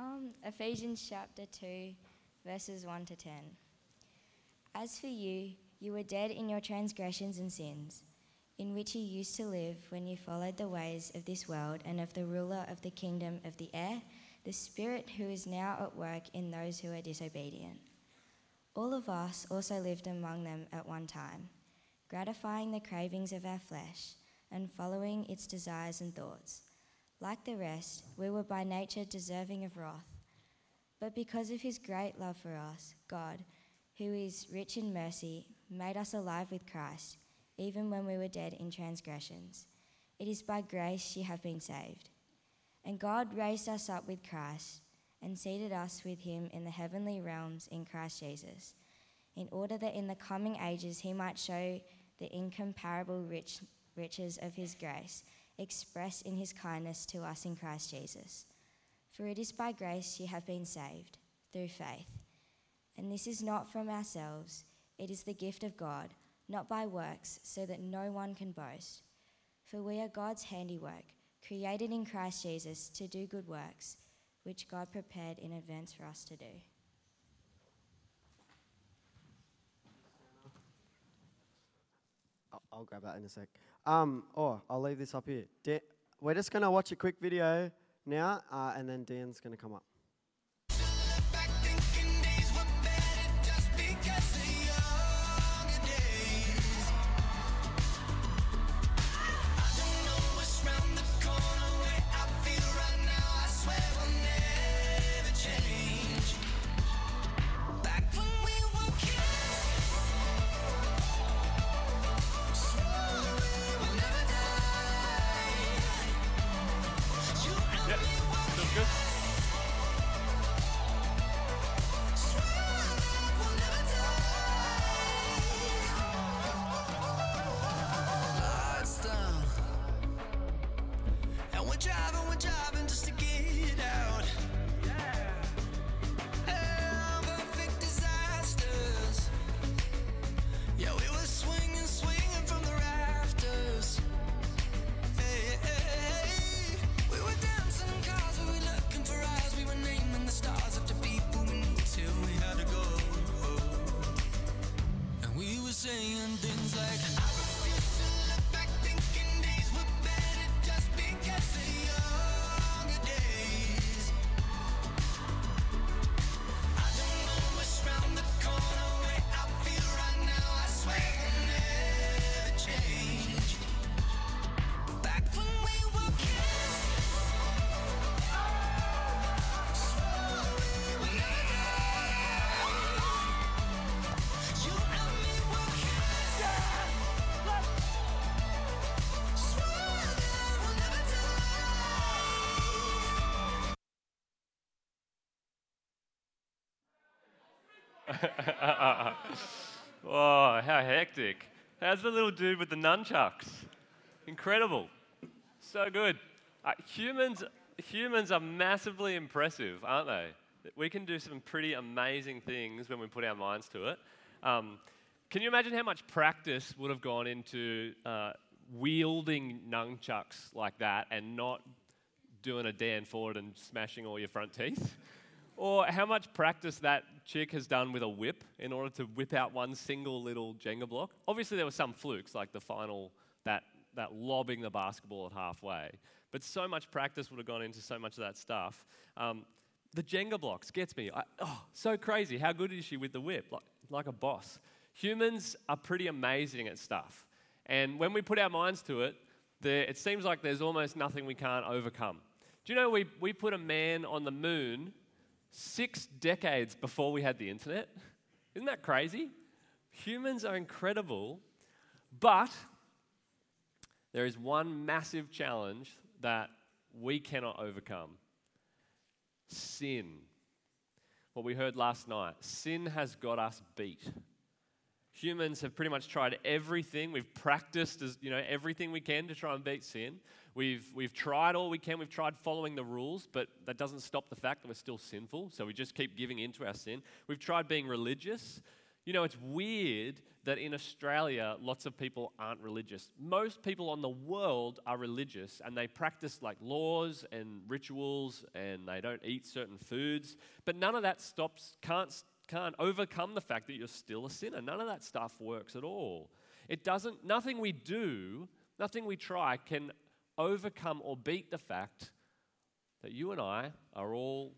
from Ephesians chapter 2, verses 1 to 10. As for you, you were dead in your transgressions and sins, in which you used to live when you followed the ways of this world and of the ruler of the kingdom of the air, the Spirit who is now at work in those who are disobedient. All of us also lived among them at one time, gratifying the cravings of our flesh and following its desires and thoughts. Like the rest, we were by nature deserving of wrath. But because of his great love for us, God, who is rich in mercy, made us alive with Christ, even when we were dead in transgressions. It is by grace you have been saved. And God raised us up with Christ and seated us with him in the heavenly realms in Christ Jesus, in order that in the coming ages he might show the incomparable rich, riches of his grace expressed in his kindness to us in Christ Jesus. For it is by grace you have been saved, through faith. And this is not from ourselves, it is the gift of God, not by works, so that no one can boast. For we are God's handiwork, created in Christ Jesus to do good works, which God prepared in advance for us to do. I'll, grab that in a sec. Um, oh, I'll leave this up here. Da- we're just going to watch a quick video now, uh, and then Dan's going to come up. Oh, how hectic. How's the little dude with the nunchucks? Incredible. So good. Uh, humans, humans are massively impressive, aren't they? We can do some pretty amazing things when we put our minds to it. Um, can you imagine how much practice would have gone into uh, wielding nunchucks like that and not doing a Dan Ford and smashing all your front teeth? Or how much practice that chick has done with a whip in order to whip out one single little Jenga block. Obviously, there were some flukes, like the final, that, that lobbing the basketball at halfway. But so much practice would have gone into so much of that stuff. Um, the Jenga blocks gets me. I, oh, so crazy. How good is she with the whip? Like, like a boss. Humans are pretty amazing at stuff. And when we put our minds to it, there, it seems like there's almost nothing we can't overcome. Do you know we, we put a man on the moon six decades before we had the internet? Isn't that crazy? Humans are incredible, but there is one massive challenge that we cannot overcome sin. What we heard last night sin has got us beat. Humans have pretty much tried everything. We've practiced as, you know, everything we can to try and beat sin. We've, we've tried all we can. We've tried following the rules, but that doesn't stop the fact that we're still sinful. So we just keep giving in to our sin. We've tried being religious. You know, it's weird that in Australia, lots of people aren't religious. Most people on the world are religious and they practice like laws and rituals and they don't eat certain foods. But none of that stops, can't, can't overcome the fact that you're still a sinner. None of that stuff works at all. It doesn't, nothing we do, nothing we try can overcome or beat the fact that you and I are all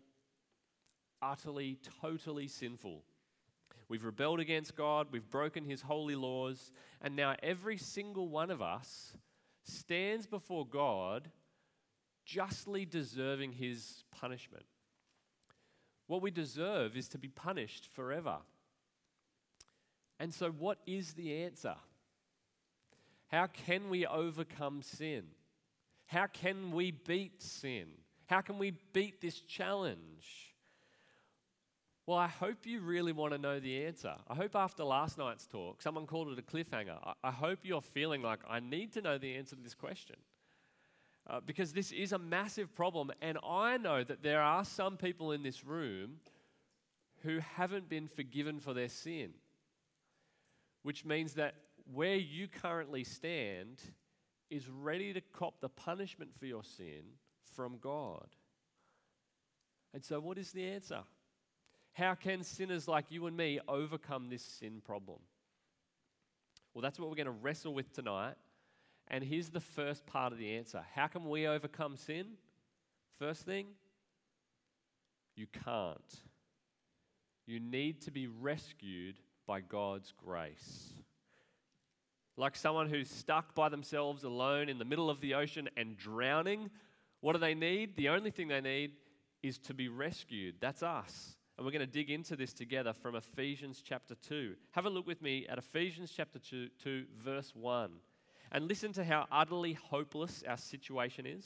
utterly, totally sinful. We've rebelled against God, we've broken His holy laws, and now every single one of us stands before God justly deserving His punishment. What we deserve is to be punished forever. And so, what is the answer? How can we overcome sin? How can we beat sin? How can we beat this challenge? Well, I hope you really want to know the answer. I hope after last night's talk, someone called it a cliffhanger. I, hope you're feeling like I need to know the answer to this question. Uh, because this is a massive problem, and I know that there are some people in this room who haven't been forgiven for their sin, which means that where you currently stand is ready to cop the punishment for your sin from God. And so, what is the answer? How can sinners like you and me overcome this sin problem? Well, that's what we're going to wrestle with tonight. And here's the first part of the answer How can we overcome sin? First thing, you can't. You need to be rescued by God's grace. Like someone who's stuck by themselves alone in the middle of the ocean and drowning, what do they need? The only thing they need is to be rescued. That's us. And we're going to dig into this together from Ephesians chapter 2. Have a look with me at Ephesians chapter 2, 2, verse 1. And listen to how utterly hopeless our situation is.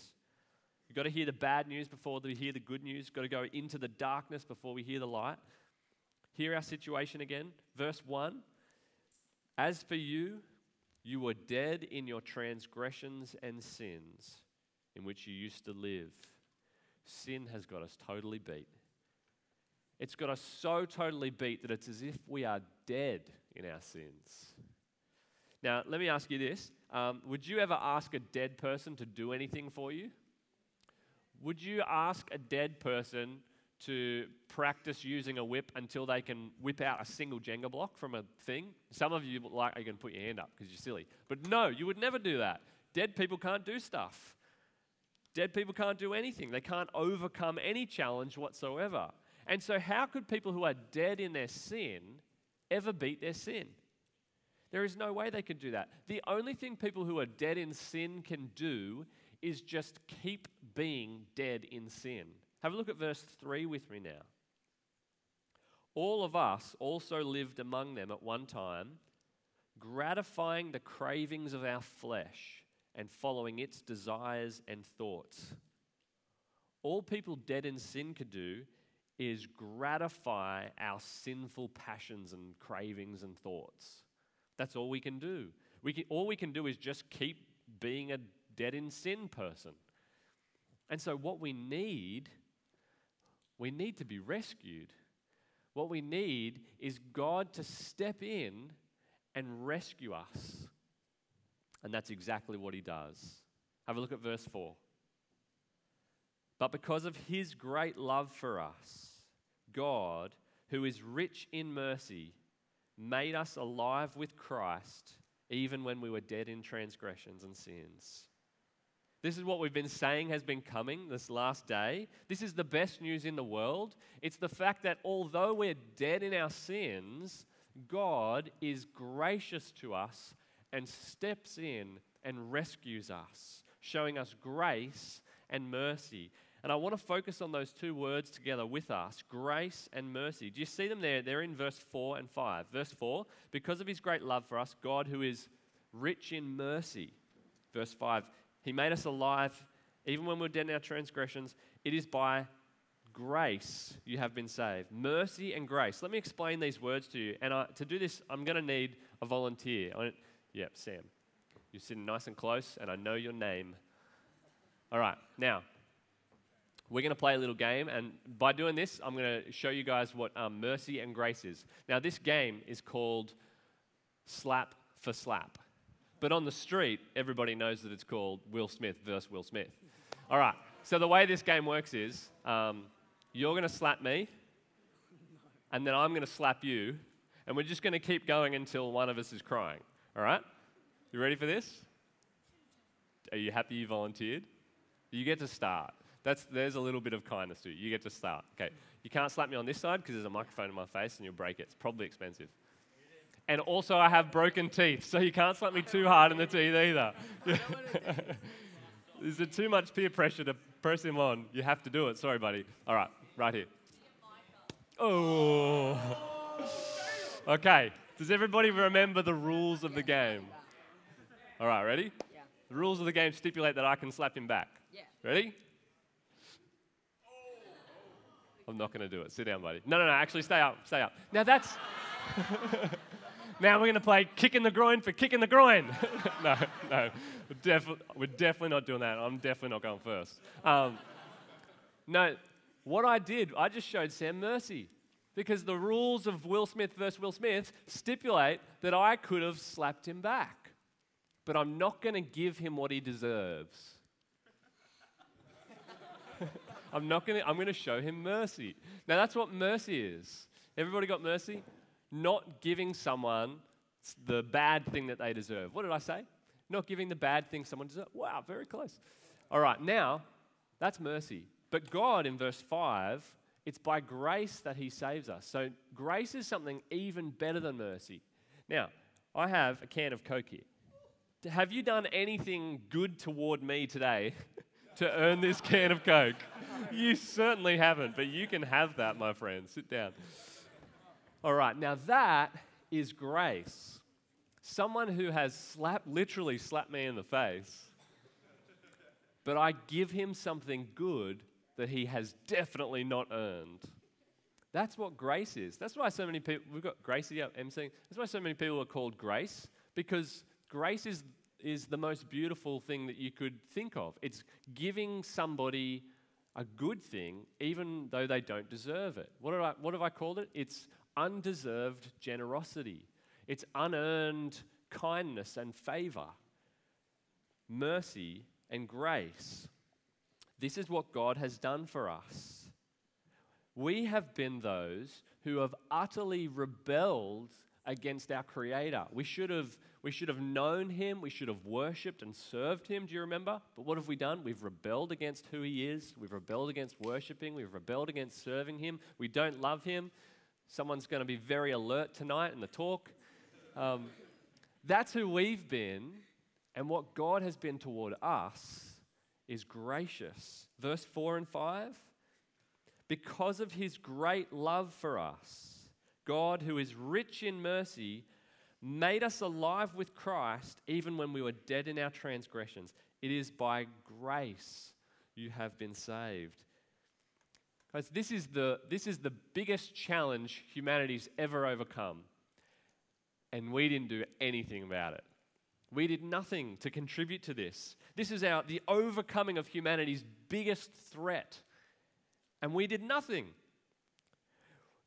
You've got to hear the bad news before we hear the good news. You've got to go into the darkness before we hear the light. Hear our situation again. Verse 1 As for you, you were dead in your transgressions and sins in which you used to live. Sin has got us totally beat. It's got us so totally beat that it's as if we are dead in our sins. Now, let me ask you this um, Would you ever ask a dead person to do anything for you? Would you ask a dead person to practice using a whip until they can whip out a single Jenga block from a thing? Some of you like are going to put your hand up because you're silly. But no, you would never do that. Dead people can't do stuff. Dead people can't do anything. They can't overcome any challenge whatsoever. And so, how could people who are dead in their sin ever beat their sin? There is no way they can do that. The only thing people who are dead in sin can do is just keep being dead in sin. Have a look at verse 3 with me now. All of us also lived among them at one time, gratifying the cravings of our flesh and following its desires and thoughts. All people dead in sin could do is gratify our sinful passions and cravings and thoughts. That's all we can do. We can, all we can do is just keep being a dead in sin person. And so, what we need, we need to be rescued. What we need is God to step in and rescue us. And that's exactly what He does. Have a look at verse 4. But because of His great love for us, God, who is rich in mercy, made us alive with Christ even when we were dead in transgressions and sins. This is what we've been saying has been coming this last day. This is the best news in the world. It's the fact that although we're dead in our sins, God is gracious to us and steps in and rescues us, showing us grace and mercy. And I want to focus on those two words together with us grace and mercy. Do you see them there? They're in verse 4 and 5. Verse 4 because of his great love for us, God, who is rich in mercy. Verse 5 He made us alive even when we we're dead in our transgressions. It is by grace you have been saved. Mercy and grace. Let me explain these words to you. And I, to do this, I'm going to need a volunteer. I, yep, Sam. You're sitting nice and close, and I know your name. All right, now, we're going to play a little game, and by doing this, I'm going to show you guys what um, mercy and grace is. Now, this game is called Slap for Slap. But on the street, everybody knows that it's called Will Smith versus Will Smith. All right, so the way this game works is um, you're going to slap me, and then I'm going to slap you, and we're just going to keep going until one of us is crying. All right? You ready for this? Are you happy you volunteered? You get to start. That's, there's a little bit of kindness to you. You get to start. Okay. You can't slap me on this side because there's a microphone in my face and you'll break it. It's probably expensive. And also, I have broken teeth, so you can't slap me too hard in the teeth either. Is it too much peer pressure to press him on? You have to do it. Sorry, buddy. All right, right here. Oh. Okay. Does everybody remember the rules of the game? All right, ready? Yeah. The rules of the game stipulate that I can slap him back. Yeah. Ready? I'm not going to do it. Sit down, buddy. No, no, no. Actually, stay up. Stay up. Now that's. now we're going to play kick in the groin for kick in the groin. no, no. We're, defi- we're definitely not doing that. I'm definitely not going first. Um, no, what I did, I just showed Sam mercy. Because the rules of Will Smith versus Will Smith stipulate that I could have slapped him back. But I'm not going to give him what he deserves. I'm not going to, I'm going to show him mercy. Now, that's what mercy is. Everybody got mercy? Not giving someone the bad thing that they deserve. What did I say? Not giving the bad thing someone deserves. Wow, very close. All right, now, that's mercy. But God, in verse 5, it's by grace that He saves us. So, grace is something even better than mercy. Now, I have a can of Coke here. Have you done anything good toward me today to earn this can of Coke? You certainly haven't, but you can have that, my friend. Sit down. All right, now that is grace. Someone who has slapped, literally slapped me in the face, but I give him something good that he has definitely not earned. That's what grace is. That's why so many people, we've got Gracie up emceeing. That's why so many people are called grace, because grace is, is the most beautiful thing that you could think of. It's giving somebody a good thing, even though they don't deserve it. What, I, what have I called it? It's undeserved generosity, it's unearned kindness and favor, mercy and grace. This is what God has done for us. We have been those who have utterly rebelled against our Creator. We should have, we should have known Him, we should have worshipped and served Him. Do you remember? But what have we done? We've rebelled against who He is, we've rebelled against worshipping, we've rebelled against serving Him. We don't love Him. Someone's going to be very alert tonight in the talk. Um, that's who we've been, and what God has been toward us is gracious. Verse 4 and 5 because of his great love for us, God, who is rich in mercy, made us alive with Christ even when we were dead in our transgressions. It is by grace you have been saved. This is the, this is the biggest challenge humanity's ever overcome. And we didn't do anything about it. We did nothing to contribute to this. This is our, the overcoming of humanity's biggest threat. And we did nothing.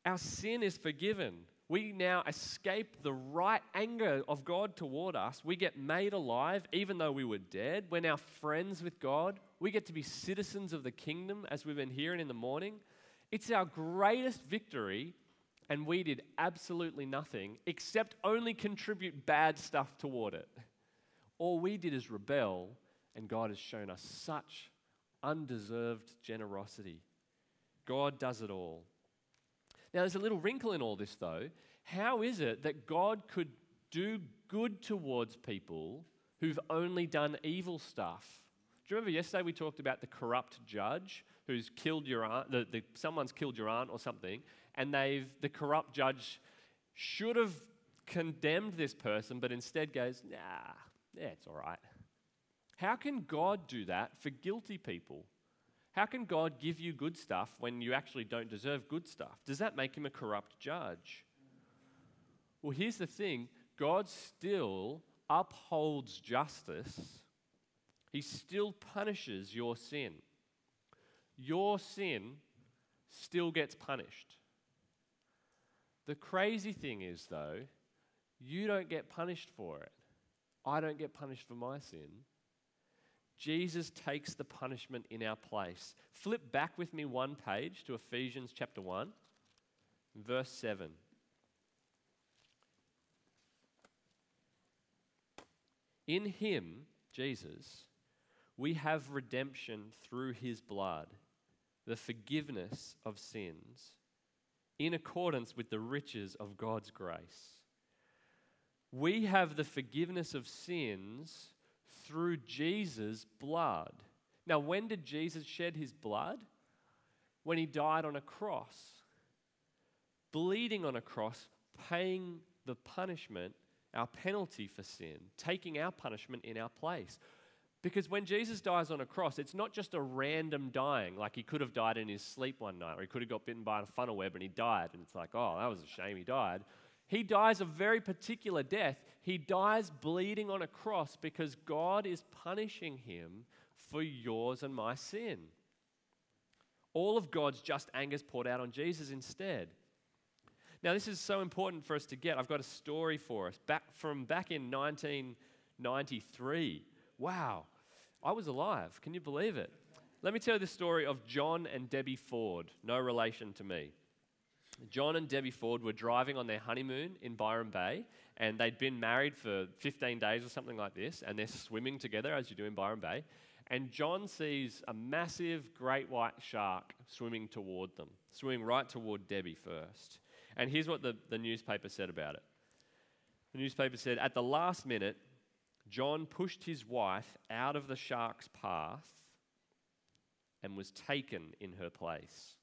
Our sin is forgiven. We now escape the right anger of God toward us. We get made alive even though we were dead. We're now friends with God. We get to be citizens of the kingdom as we've been hearing in the morning. It's our greatest victory, and we did absolutely nothing except only contribute bad stuff toward it. All we did is rebel, and God has shown us such undeserved generosity. God does it all. Now, there's a little wrinkle in all this, though. How is it that God could do good towards people who've only done evil stuff? Do you remember yesterday we talked about the corrupt judge who's killed your aunt, the, the, someone's killed your aunt or something, and they've, the corrupt judge should have condemned this person, but instead goes, nah, yeah, it's all right. How can God do that for guilty people? How can God give you good stuff when you actually don't deserve good stuff? Does that make him a corrupt judge? Well, here's the thing God still upholds justice, He still punishes your sin. your sin still gets punished. The crazy thing is, though, you don't get punished for it. I don't get punished for my sin. Jesus takes the punishment in our place. Flip back with me one page to Ephesians chapter 1, verse 7. In him, Jesus, we have redemption through his blood, the forgiveness of sins, in accordance with the riches of God's grace. We have the forgiveness of sins through Jesus' blood. Now, when did Jesus shed his blood? When he died on a cross, bleeding on a cross, paying the punishment, our penalty for sin, taking our punishment in our place. Because when Jesus dies on a cross, it's not just a random dying, like he could have died in his sleep one night, or he could have got bitten by a funnel web and he died, and it's like, oh, that was a shame he died. He dies a very particular death. He dies bleeding on a cross because God is punishing him for yours and my sin. All of God's just anger is poured out on Jesus instead. Now, this is so important for us to get. I've got a story for us back from back in 1993. Wow, I was alive. Can you believe it? Let me tell you the story of John and Debbie Ford, no relation to me. John and Debbie Ford were driving on their honeymoon in Byron Bay, and they'd been married for 15 days or something like this, and they're swimming together as you do in Byron Bay. And John sees a massive great white shark swimming toward them, swimming right toward Debbie first. And here's what the, the newspaper said about it the newspaper said, At the last minute, John pushed his wife out of the shark's path and was taken in her place.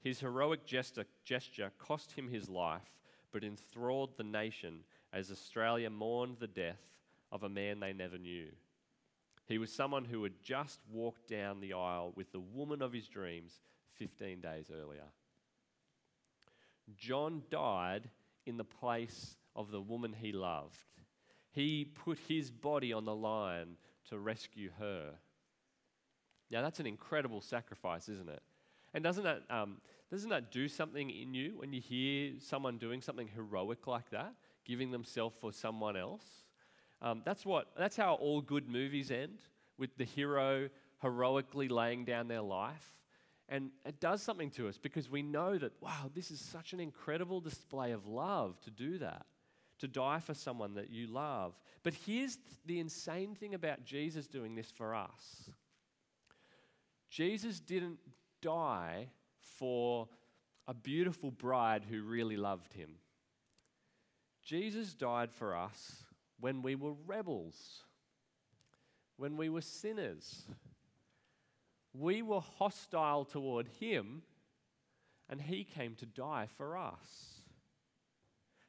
His heroic gesture, gesture cost him his life, but enthralled the nation as Australia mourned the death of a man they never knew. He was someone who had just walked down the aisle with the woman of his dreams 15 days earlier. John died in the place of the woman he loved. He put his body on the line to rescue her. Now, that's an incredible sacrifice, isn't it? And doesn't that, um, doesn't that do something in you when you hear someone doing something heroic like that, giving themselves for someone else? Um, that's, what, that's how all good movies end, with the hero heroically laying down their life. And it does something to us because we know that, wow, this is such an incredible display of love to do that, to die for someone that you love. But here's the insane thing about Jesus doing this for us Jesus didn't die for a beautiful bride who really loved him. Jesus died for us when we were rebels, when we were sinners. We were hostile toward him, and he came to die for us.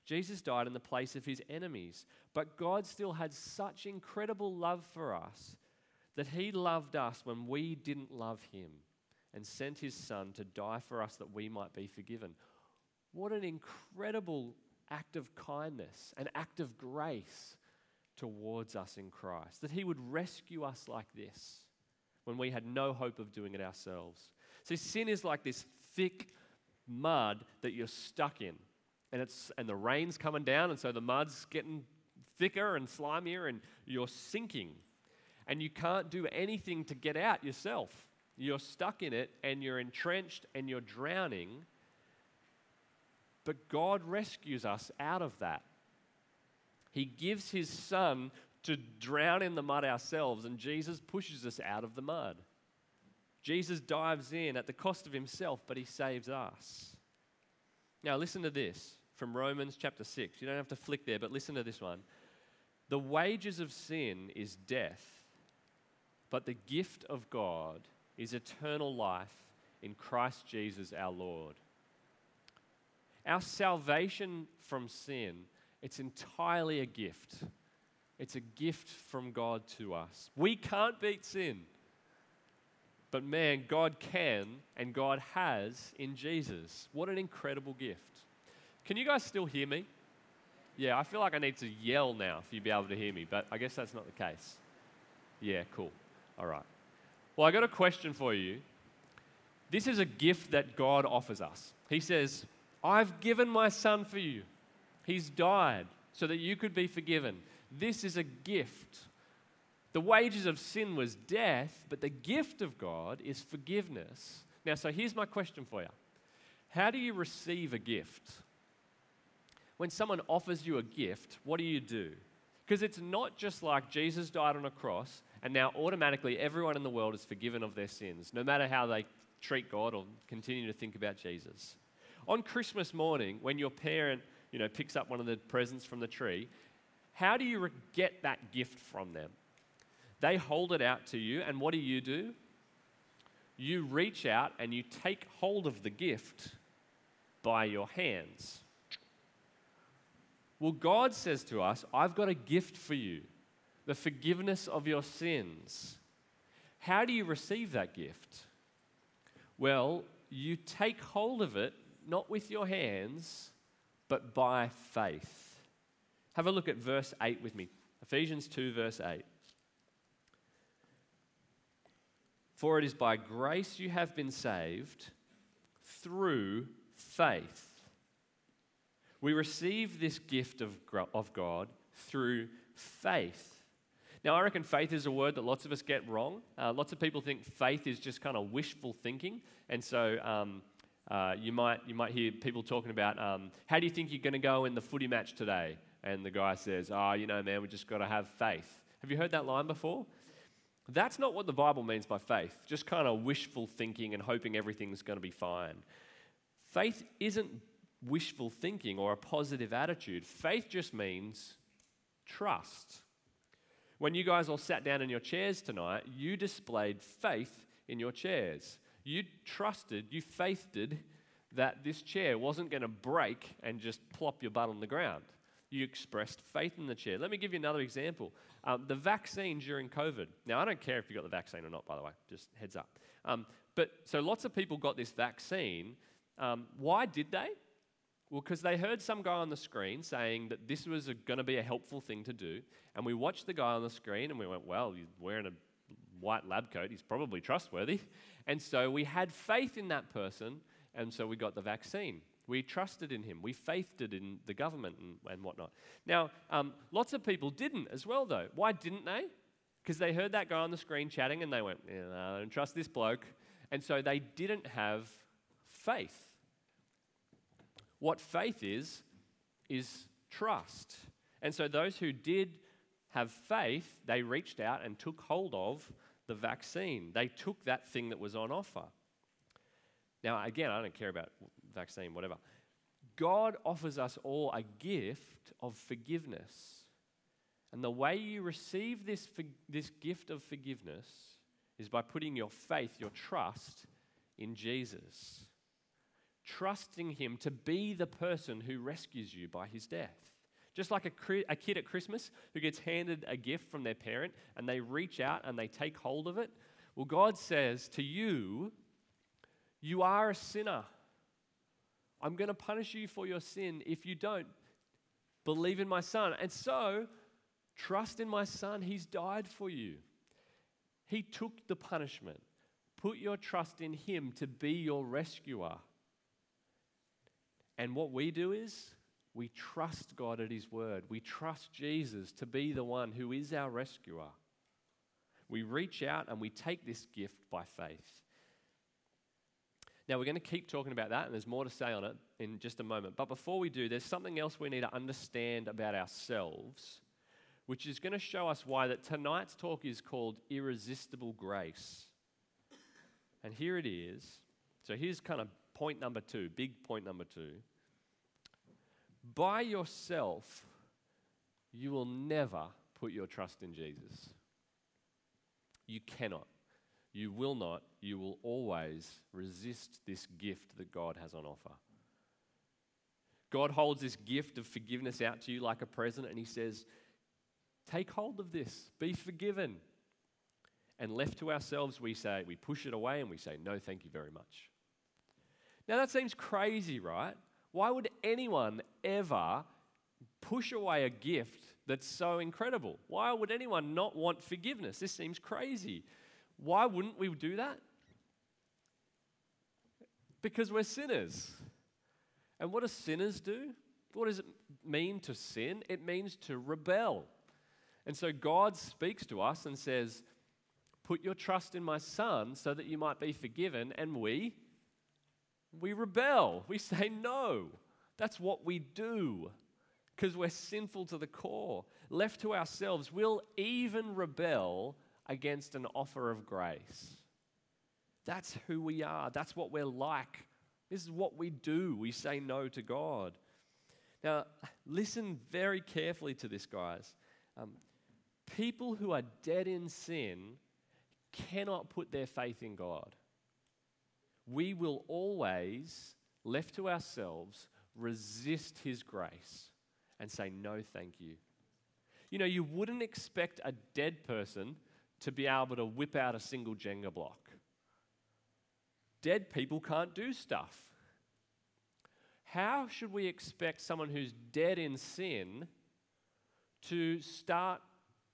Jesus died in the place of his enemies, but God still had such incredible love for us that he loved us when we didn't love him and sent his son to die for us that we might be forgiven. What an incredible act of kindness, an act of grace towards us in Christ, that he would rescue us like this when we had no hope of doing it ourselves. See, sin is like this thick mud that you're stuck in. And, it's, and the rain's coming down, and so the mud's getting thicker and slimier, and you're sinking. And you can't do anything to get out yourself. You're stuck in it, and you're entrenched, and you're drowning. But God rescues us out of that. He gives His Son to drown in the mud ourselves, and Jesus pushes us out of the mud. Jesus dives in at the cost of himself, but he saves us. Now, listen to this from Romans chapter 6. You don't have to flick there, but listen to this one. The wages of sin is death, but the gift of God is eternal life in Christ Jesus our Lord. Our salvation from sin, it's entirely a gift. It's a gift from God to us. We can't beat sin. But man, God can and God has in Jesus. What an incredible gift. Can you guys still hear me? Yeah, I feel like I need to yell now for you to be able to hear me, but I guess that's not the case. Yeah, cool. All right. Well, I got a question for you. This is a gift that God offers us. He says, I've given my son for you. He's died so that you could be forgiven. This is a gift. The wages of sin was death, but the gift of God is forgiveness. Now, so here's my question for you How do you receive a gift? When someone offers you a gift, what do you do? Because it's not just like Jesus died on a cross and now automatically everyone in the world is forgiven of their sins, no matter how they treat God or continue to think about Jesus. On Christmas morning, when your parent you know, picks up one of the presents from the tree, how do you get that gift from them? They hold it out to you, and what do you do? You reach out and you take hold of the gift by your hands. Well, God says to us, I've got a gift for you the forgiveness of your sins. How do you receive that gift? Well, you take hold of it not with your hands, but by faith. Have a look at verse 8 with me. Ephesians 2, verse 8. For it is by grace you have been saved through faith. We receive this gift of, of God through faith. Now, I reckon faith is a word that lots of us get wrong. Uh, lots of people think faith is just kind of wishful thinking. And so um, uh, you, might, you might hear people talking about, um, how do you think you're going to go in the footy match today? And the guy says, oh, you know, man, we just got to have faith. Have you heard that line before? That's not what the Bible means by faith, just kind of wishful thinking and hoping everything's going to be fine. Faith isn't wishful thinking or a positive attitude. Faith just means trust. When you guys all sat down in your chairs tonight, you displayed faith in your chairs. You trusted, you faithed that this chair wasn't going to break and just plop your butt on the ground. You expressed faith in the chair. Let me give you another example. Um, the vaccine during COVID. Now, I don't care if you got the vaccine or not, by the way, just heads up. Um, but so lots of people got this vaccine. Um, why did they? Well, because they heard some guy on the screen saying that this was going to be a helpful thing to do. And we watched the guy on the screen and we went, well, he's wearing a white lab coat. He's probably trustworthy. And so we had faith in that person. And so we got the vaccine. We trusted in him. We faithed in the government and, and whatnot. Now, um, lots of people didn't as well, though. Why didn't they? Because they heard that guy on the screen chatting and they went, yeah, no, I don't trust this bloke. And so they didn't have faith. What faith is, is trust. And so those who did have faith, they reached out and took hold of the vaccine. They took that thing that was on offer. Now, again, I don't care about vaccine, whatever. God offers us all a gift of forgiveness. And the way you receive this, this gift of forgiveness is by putting your faith, your trust in Jesus trusting Him to be the person who rescues you by His death. Just like a, a kid at Christmas who gets handed a gift from their parent and they reach out and they take hold of it. Well, God says to you, You are a sinner. I'm going to punish you for your sin if you don't believe in my son. And so, trust in my son. He's died for you. He took the punishment. Put your trust in him to be your rescuer. And what we do is we trust God at His word. We trust Jesus to be the one who is our rescuer. We reach out and we take this gift by faith. Now, we're going to keep talking about that, and there's more to say on it in just a moment. But before we do, there's something else we need to understand about ourselves, which is going to show us why that tonight's talk is called Irresistible Grace. And here it is. So here's kind of point number two, big point number two. By yourself, you will never put your trust in Jesus. You cannot. You will not. You will always resist this gift that God has on offer. God holds this gift of forgiveness out to you like a present, and He says, Take hold of this, be forgiven. And left to ourselves, we say, we push it away and we say, No, thank you very much. Now that seems crazy, right? Why would anyone ever push away a gift that's so incredible? Why would anyone not want forgiveness? This seems crazy. Why wouldn't we do that? Because we're sinners. And what do sinners do? What does it mean to sin? It means to rebel. And so God speaks to us and says, Put your trust in my son so that you might be forgiven. And we, we rebel. We say no. That's what we do because we're sinful to the core. Left to ourselves, we'll even rebel against an offer of grace. That's who we are. That's what we're like. This is what we do. We say no to God. Now, listen very carefully to this, guys. Um, people who are dead in sin cannot put their faith in God. We will always, left to ourselves, resist His grace and say, No, thank you. You know, you wouldn't expect a dead person to be able to whip out a single Jenga block. Dead people can't do stuff. How should we expect someone who's dead in sin to start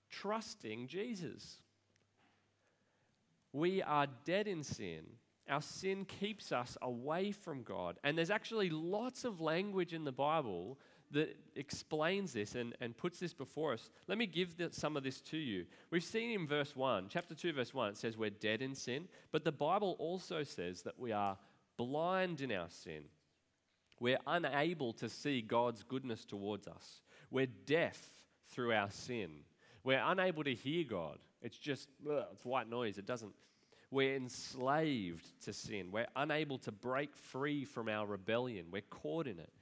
trusting Jesus? We are dead in sin. Our sin keeps us away from God. And there's actually lots of language in the Bible that explains this and, and puts this before us. Let me give the, some of this to you. We've seen in verse 1, chapter 2, verse 1, it says we're dead in sin, but the Bible also says that we are blind in our sin. We're unable to see God's goodness towards us. We're deaf through our sin. We're unable to hear God. It's just, ugh, it's white noise. It doesn't. We're enslaved to sin. We're unable to break free from our rebellion. We're caught in it.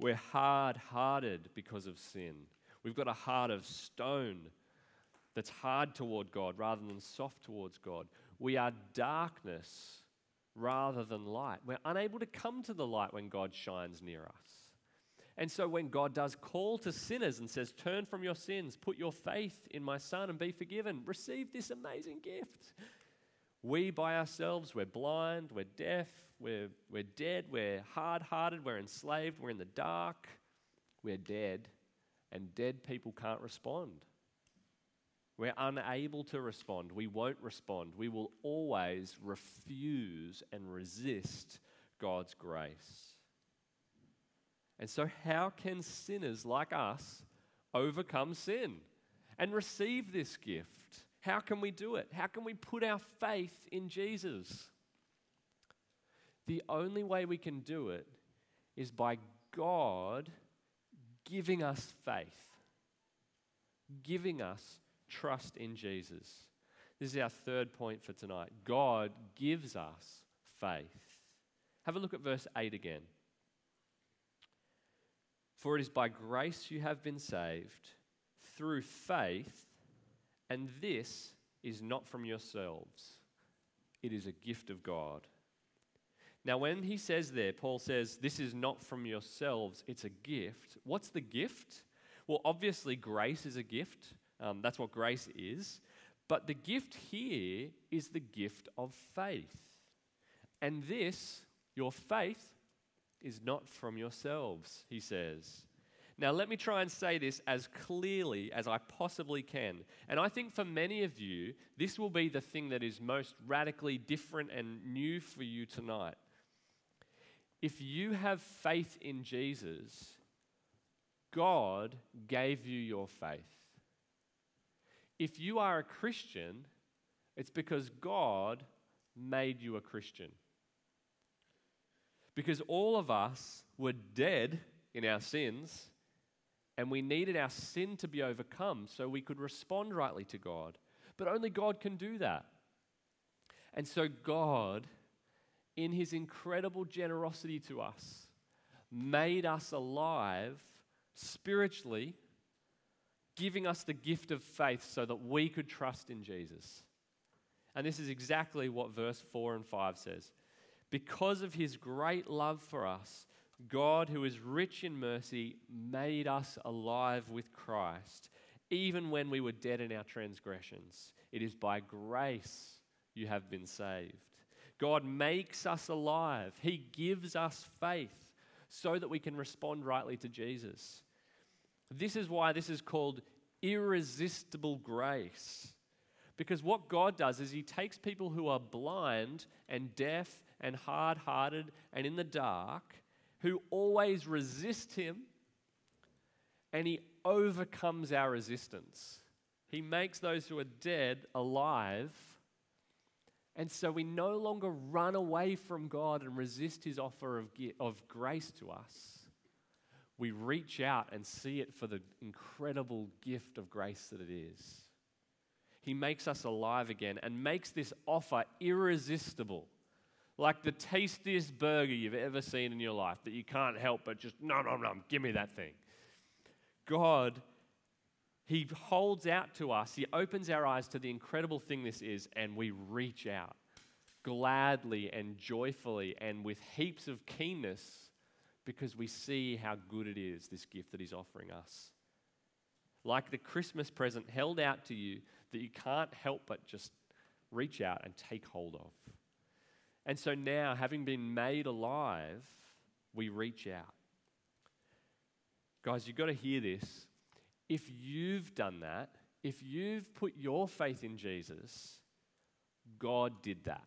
We're hard hearted because of sin. We've got a heart of stone that's hard toward God rather than soft towards God. We are darkness rather than light. We're unable to come to the light when God shines near us. And so when God does call to sinners and says, Turn from your sins, put your faith in my Son and be forgiven, receive this amazing gift. We by ourselves, we're blind, we're deaf, we're, we're dead, we're hard hearted, we're enslaved, we're in the dark, we're dead, and dead people can't respond. We're unable to respond. We won't respond. We will always refuse and resist God's grace. And so, how can sinners like us overcome sin and receive this gift? How can we do it? How can we put our faith in Jesus? The only way we can do it is by God giving us faith, giving us trust in Jesus. This is our third point for tonight. God gives us faith. Have a look at verse 8 again. For it is by grace you have been saved through faith, and this is not from yourselves, it is a gift of God. Now, when he says there, Paul says, This is not from yourselves, it's a gift. What's the gift? Well, obviously, grace is a gift. Um, that's what grace is. But the gift here is the gift of faith. And this, your faith, is not from yourselves, he says. Now, let me try and say this as clearly as I possibly can. And I think for many of you, this will be the thing that is most radically different and new for you tonight. If you have faith in Jesus, God gave you your faith. If you are a Christian, it's because God made you a Christian. Because all of us were dead in our sins, and we needed our sin to be overcome so we could respond rightly to God. But only God can do that. And so, God, in His incredible generosity to us, made us alive spiritually, giving us the gift of faith so that we could trust in Jesus. And this is exactly what verse 4 and 5 says. Because of his great love for us, God, who is rich in mercy, made us alive with Christ, even when we were dead in our transgressions. It is by grace you have been saved. God makes us alive, He gives us faith so that we can respond rightly to Jesus. This is why this is called irresistible grace. Because what God does is He takes people who are blind and deaf and hard hearted and in the dark, who always resist Him, and He overcomes our resistance. He makes those who are dead alive. And so we no longer run away from God and resist His offer of, of grace to us. We reach out and see it for the incredible gift of grace that it is. He makes us alive again and makes this offer irresistible. Like the tastiest burger you've ever seen in your life that you can't help but just, nom, nom, nom, give me that thing. God, He holds out to us, He opens our eyes to the incredible thing this is, and we reach out gladly and joyfully and with heaps of keenness because we see how good it is, this gift that He's offering us. Like the Christmas present held out to you that you can't help but just reach out and take hold of. And so now, having been made alive, we reach out. Guys, you've got to hear this. If you've done that, if you've put your faith in Jesus, God did that.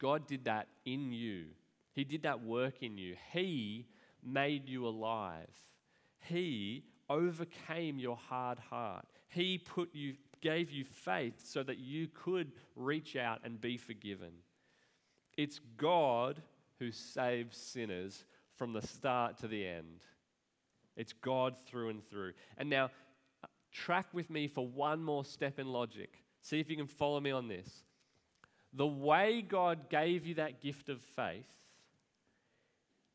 God did that in you. He did that work in you. He made you alive. He overcame your hard heart. He put you gave you faith so that you could reach out and be forgiven. It's God who saves sinners from the start to the end. It's God through and through. And now, track with me for one more step in logic. See if you can follow me on this. The way God gave you that gift of faith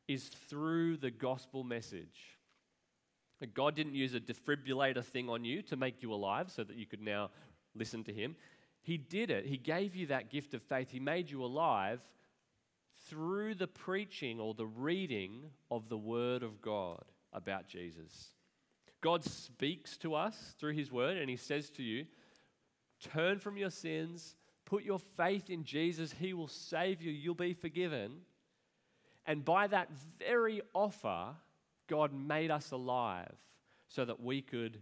is through the gospel message. God didn't use a defibrillator thing on you to make you alive so that you could now listen to Him. He did it. He gave you that gift of faith. He made you alive through the preaching or the reading of the Word of God about Jesus. God speaks to us through His Word and He says to you, Turn from your sins, put your faith in Jesus, He will save you, you'll be forgiven. And by that very offer, God made us alive so that we could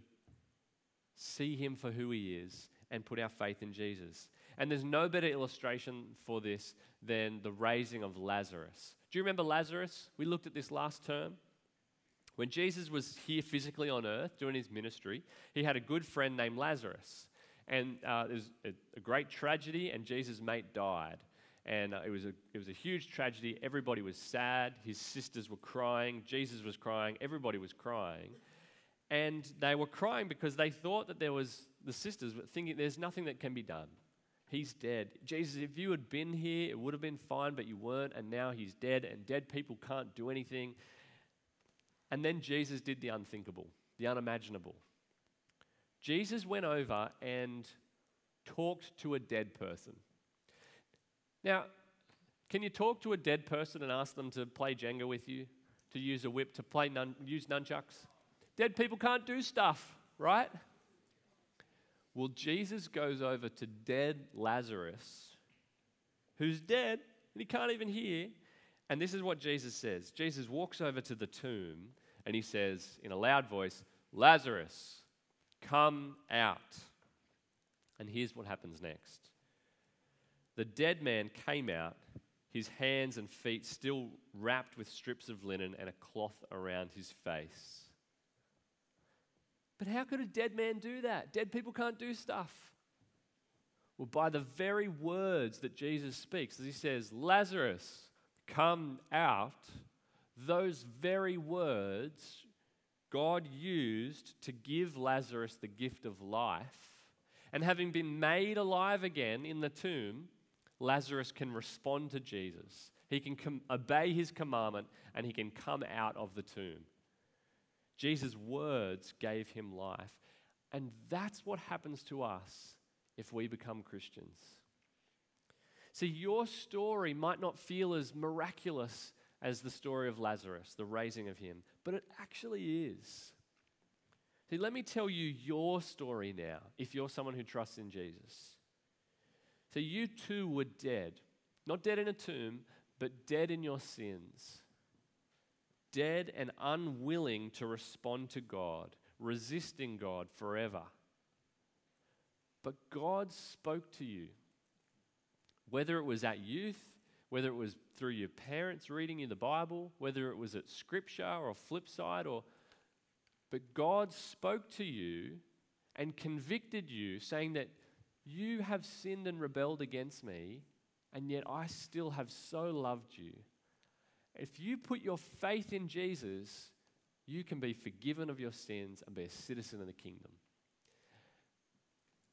see Him for who He is and put our faith in Jesus. And there's no better illustration for this than the raising of Lazarus. Do you remember Lazarus? We looked at this last term. When Jesus was here physically on earth doing his ministry, he had a good friend named Lazarus. And uh, there was a, a great tragedy, and Jesus' mate died. And uh, it, was a, it was a huge tragedy. Everybody was sad. His sisters were crying. Jesus was crying. Everybody was crying. And they were crying because they thought that there was, the sisters were thinking, there's nothing that can be done. He's dead. Jesus, if you had been here, it would have been fine, but you weren't, and now he's dead, and dead people can't do anything. And then Jesus did the unthinkable, the unimaginable. Jesus went over and talked to a dead person. Now, can you talk to a dead person and ask them to play Jenga with you, to use a whip, to play nun, use nunchucks? Dead people can't do stuff, right? Well, Jesus goes over to dead Lazarus, who's dead and he can't even hear. And this is what Jesus says Jesus walks over to the tomb and he says in a loud voice, Lazarus, come out. And here's what happens next the dead man came out, his hands and feet still wrapped with strips of linen and a cloth around his face. But how could a dead man do that? Dead people can't do stuff. Well, by the very words that Jesus speaks, as he says, Lazarus, come out, those very words God used to give Lazarus the gift of life. And having been made alive again in the tomb, Lazarus can respond to Jesus. He can com- obey his commandment and he can come out of the tomb. Jesus' words gave him life. And that's what happens to us if we become Christians. See, your story might not feel as miraculous as the story of Lazarus, the raising of him, but it actually is. See, let me tell you your story now, if you're someone who trusts in Jesus. So, you too were dead, not dead in a tomb, but dead in your sins dead and unwilling to respond to God, resisting God forever. but God spoke to you. Whether it was at youth, whether it was through your parents reading you the Bible, whether it was at scripture or flip side or but God spoke to you and convicted you saying that you have sinned and rebelled against me and yet I still have so loved you. If you put your faith in Jesus, you can be forgiven of your sins and be a citizen of the kingdom.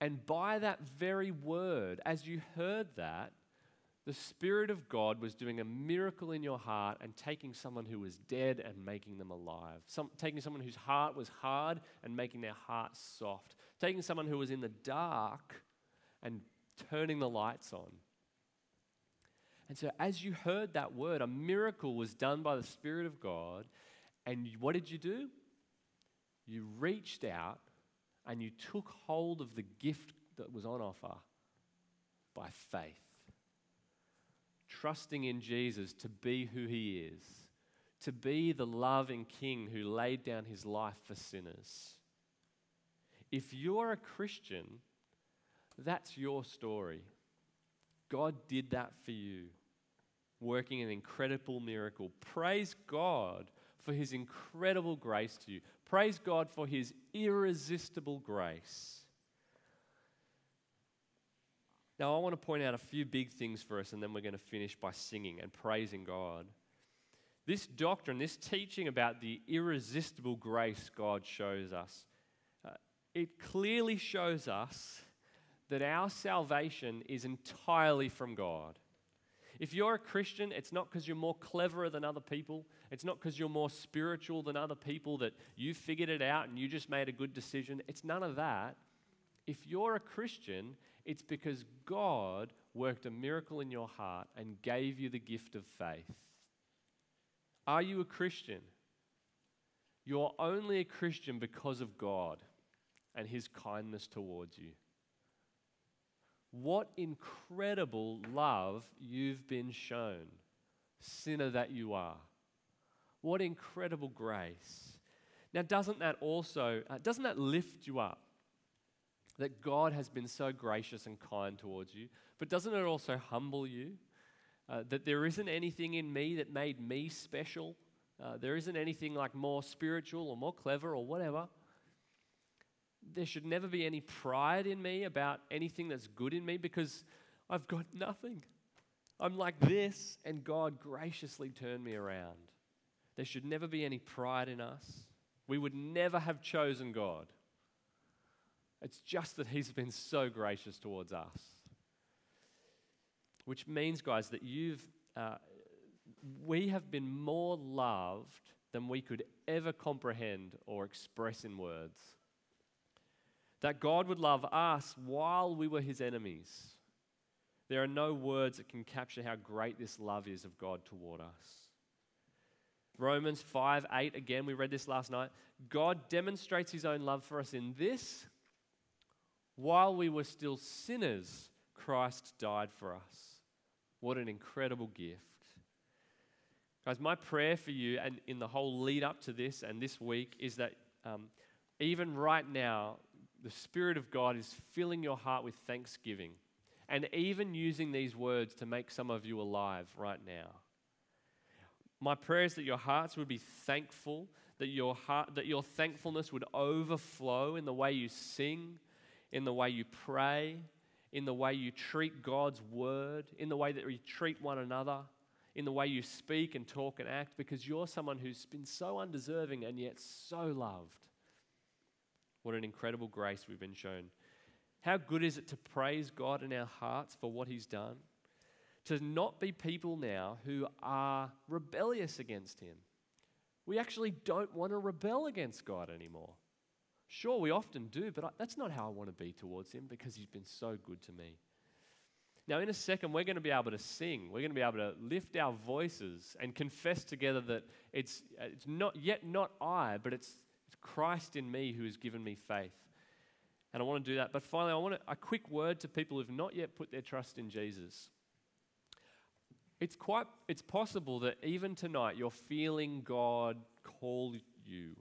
And by that very word, as you heard that, the Spirit of God was doing a miracle in your heart and taking someone who was dead and making them alive. Some, taking someone whose heart was hard and making their heart soft. Taking someone who was in the dark and turning the lights on. And so, as you heard that word, a miracle was done by the Spirit of God. And what did you do? You reached out and you took hold of the gift that was on offer by faith trusting in Jesus to be who he is, to be the loving king who laid down his life for sinners. If you're a Christian, that's your story. God did that for you, working an incredible miracle. Praise God for his incredible grace to you. Praise God for his irresistible grace. Now, I want to point out a few big things for us, and then we're going to finish by singing and praising God. This doctrine, this teaching about the irresistible grace God shows us, uh, it clearly shows us that our salvation is entirely from God. If you're a Christian, it's not because you're more cleverer than other people. It's not because you're more spiritual than other people that you figured it out and you just made a good decision. It's none of that. If you're a Christian, it's because God worked a miracle in your heart and gave you the gift of faith. Are you a Christian? You're only a Christian because of God and His kindness towards you. What incredible love you've been shown, sinner that you are. What incredible grace. Now, doesn't that also, uh, doesn't that lift you up? that God has been so gracious and kind towards you, but doesn't it also humble you? Uh, that there isn't anything in me that made me special. Uh, there isn't anything like more spiritual or more clever or whatever. There should never be any pride in me about anything that's good in me because I've got nothing. I'm like this, and God graciously turned me around. There should never be any pride in us. We would never have chosen God. It's just that He's been so gracious towards us. Which means, guys, that you've, uh, we have been more loved than we could ever comprehend or express in words. That God would love us while we were His enemies. There are no words that can capture how great this love is of God toward us. Romans 5 8, again, we read this last night. God demonstrates his own love for us in this while we were still sinners, Christ died for us. What an incredible gift. Guys, my prayer for you and in the whole lead up to this and this week is that um, even right now, the Spirit of God is filling your heart with thanksgiving and even using these words to make some of you alive right now. My prayer is that your hearts would be thankful, that your, heart, that your thankfulness would overflow in the way you sing, in the way you pray, in the way you treat God's word, in the way that you treat one another, in the way you speak and talk and act, because you're someone who's been so undeserving and yet so loved. What an incredible grace we've been shown. How good is it to praise God in our hearts for what He's done? To not be people now who are rebellious against Him. We actually don't want to rebel against God anymore. Sure, we often do, but I, that's not how I want to be towards Him because He's been so good to me. Now, in a second, we're going to be able to sing. We're going to be able to lift our voices and confess together that it's, it's not yet not I, but it's, it's Christ in me who has given me faith. And I want to do that. But finally, I want a quick word to people who've not yet put their trust in Jesus. It's quite, it's possible that even tonight you're feeling God call you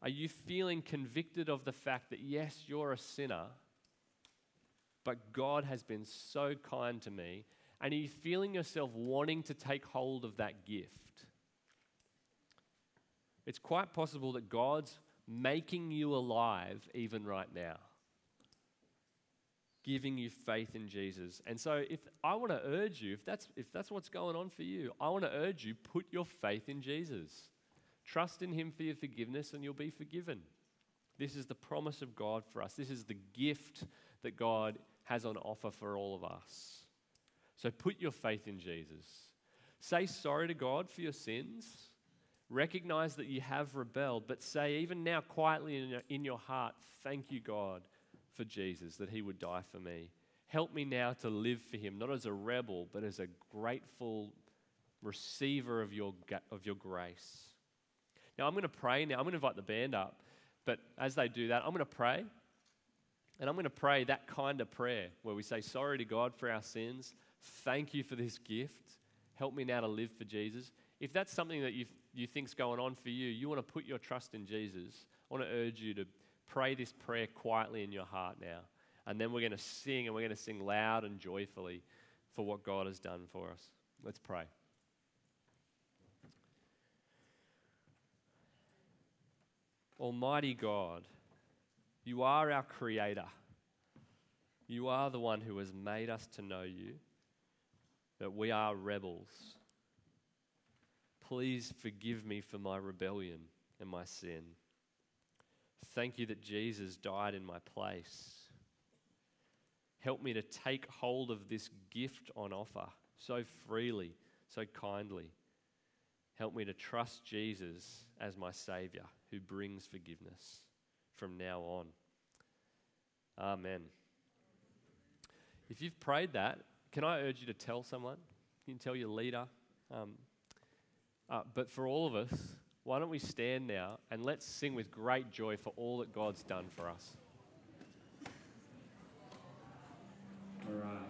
are you feeling convicted of the fact that, yes, you're a sinner, but God has been so kind to me. And are you feeling yourself wanting to take hold of that gift? It's quite possible that God's making you alive even right now, giving you faith in Jesus. And so, if I want to urge you, if that's, if that's what's going on for you, I want to urge you put your faith in Jesus. Trust in Him for your forgiveness, and you'll be forgiven. This is the promise of God for us. This is the gift that God has on offer for all of us. So put your faith in Jesus. Say sorry to God for your sins. Recognize that you have rebelled, but say, even now, quietly in your, in your heart, thank you, God, for Jesus, that He would die for me. Help me now to live for Him, not as a rebel, but as a grateful receiver of your, of your grace. Now, I'm going to pray now. I'm going to invite the band up. But as they do that, I'm going to pray. And I'm going to pray that kind of prayer where we say sorry to God for our sins. Thank you for this gift. Help me now to live for Jesus. If that's something that you, you think's going on for you, you want to put your trust in Jesus, I want to urge you to pray this prayer quietly in your heart now. And then we're going to sing, and we're going to sing loud and joyfully for what God has done for us. Let's pray. Almighty God, you are our creator. You are the one who has made us to know you, that we are rebels. Please forgive me for my rebellion and my sin. Thank you that Jesus died in my place. Help me to take hold of this gift on offer so freely, so kindly. Help me to trust Jesus as my Savior who brings forgiveness from now on. Amen. If you've prayed that, can I urge you to tell someone? You can tell your leader. Um, uh, but for all of us, why don't we stand now and let's sing with great joy for all that God's done for us? All right.